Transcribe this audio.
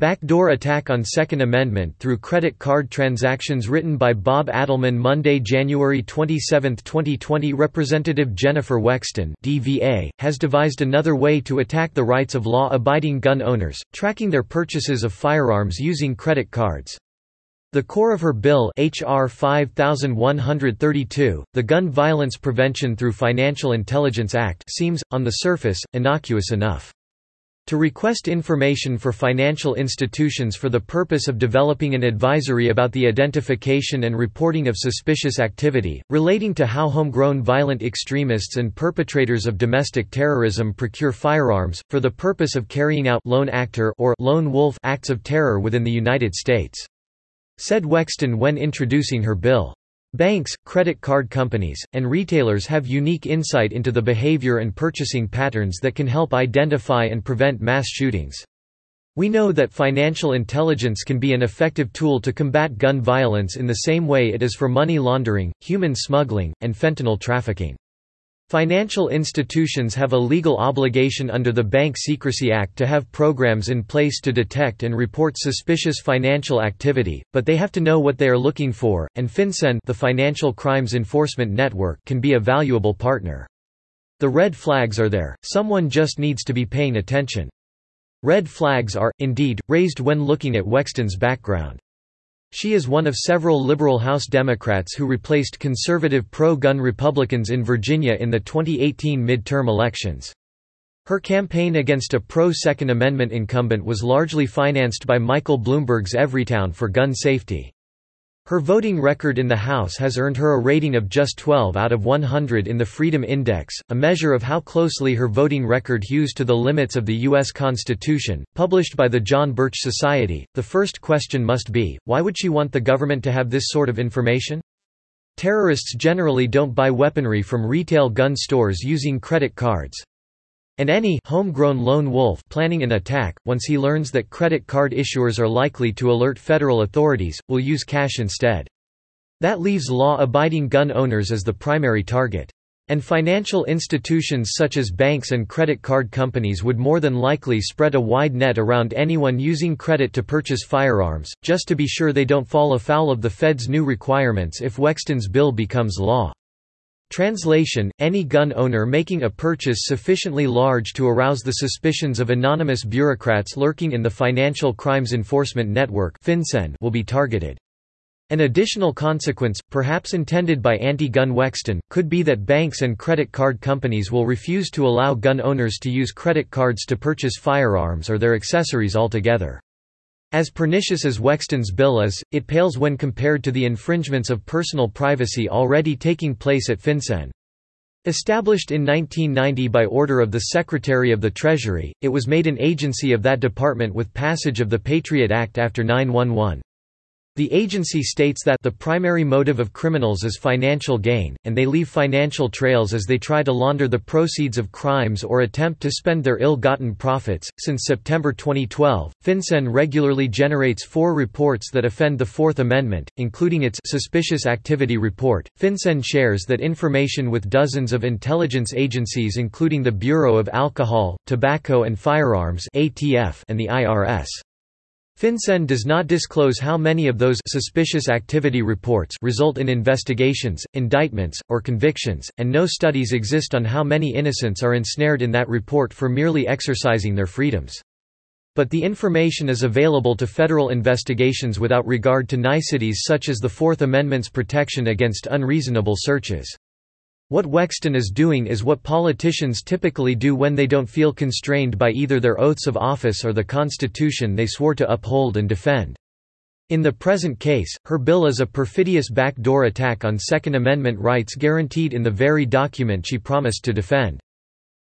Backdoor attack on Second Amendment through credit card transactions written by Bob Adelman Monday, January 27, 2020 Representative Jennifer Wexton DVA, has devised another way to attack the rights of law-abiding gun owners, tracking their purchases of firearms using credit cards. The core of her bill HR 5132, the Gun Violence Prevention Through Financial Intelligence Act seems, on the surface, innocuous enough. To request information for financial institutions for the purpose of developing an advisory about the identification and reporting of suspicious activity, relating to how homegrown violent extremists and perpetrators of domestic terrorism procure firearms, for the purpose of carrying out lone actor or lone wolf acts of terror within the United States. Said Wexton when introducing her bill. Banks, credit card companies, and retailers have unique insight into the behavior and purchasing patterns that can help identify and prevent mass shootings. We know that financial intelligence can be an effective tool to combat gun violence in the same way it is for money laundering, human smuggling, and fentanyl trafficking. Financial institutions have a legal obligation under the Bank Secrecy Act to have programs in place to detect and report suspicious financial activity, but they have to know what they are looking for, and FinCEN the Financial Crimes Enforcement Network can be a valuable partner. The red flags are there, someone just needs to be paying attention. Red flags are, indeed, raised when looking at Wexton's background. She is one of several liberal House Democrats who replaced conservative pro-gun Republicans in Virginia in the 2018 midterm elections. Her campaign against a pro-Second Amendment incumbent was largely financed by Michael Bloomberg's Everytown for gun safety. Her voting record in the House has earned her a rating of just 12 out of 100 in the Freedom Index, a measure of how closely her voting record hews to the limits of the U.S. Constitution. Published by the John Birch Society, the first question must be why would she want the government to have this sort of information? Terrorists generally don't buy weaponry from retail gun stores using credit cards. And any homegrown lone wolf planning an attack, once he learns that credit card issuers are likely to alert federal authorities, will use cash instead. That leaves law-abiding gun owners as the primary target. And financial institutions such as banks and credit card companies would more than likely spread a wide net around anyone using credit to purchase firearms, just to be sure they don't fall afoul of the Fed's new requirements if Wexton's bill becomes law. Translation, any gun owner making a purchase sufficiently large to arouse the suspicions of anonymous bureaucrats lurking in the Financial Crimes Enforcement Network will be targeted. An additional consequence, perhaps intended by anti-gun Wexton, could be that banks and credit card companies will refuse to allow gun owners to use credit cards to purchase firearms or their accessories altogether. As pernicious as Wexton's bill is, it pales when compared to the infringements of personal privacy already taking place at FinCEN. Established in 1990 by order of the Secretary of the Treasury, it was made an agency of that department with passage of the Patriot Act after 9-11. The agency states that the primary motive of criminals is financial gain, and they leave financial trails as they try to launder the proceeds of crimes or attempt to spend their ill-gotten profits. Since September 2012, FinCEN regularly generates four reports that offend the Fourth Amendment, including its Suspicious Activity Report. FinCEN shares that information with dozens of intelligence agencies including the Bureau of Alcohol, Tobacco and Firearms (ATF) and the IRS. FinCEN does not disclose how many of those suspicious activity reports result in investigations, indictments, or convictions, and no studies exist on how many innocents are ensnared in that report for merely exercising their freedoms. But the information is available to federal investigations without regard to niceties such as the Fourth Amendment's protection against unreasonable searches. What Wexton is doing is what politicians typically do when they don't feel constrained by either their oaths of office or the Constitution they swore to uphold and defend. In the present case, her bill is a perfidious backdoor attack on Second Amendment rights guaranteed in the very document she promised to defend.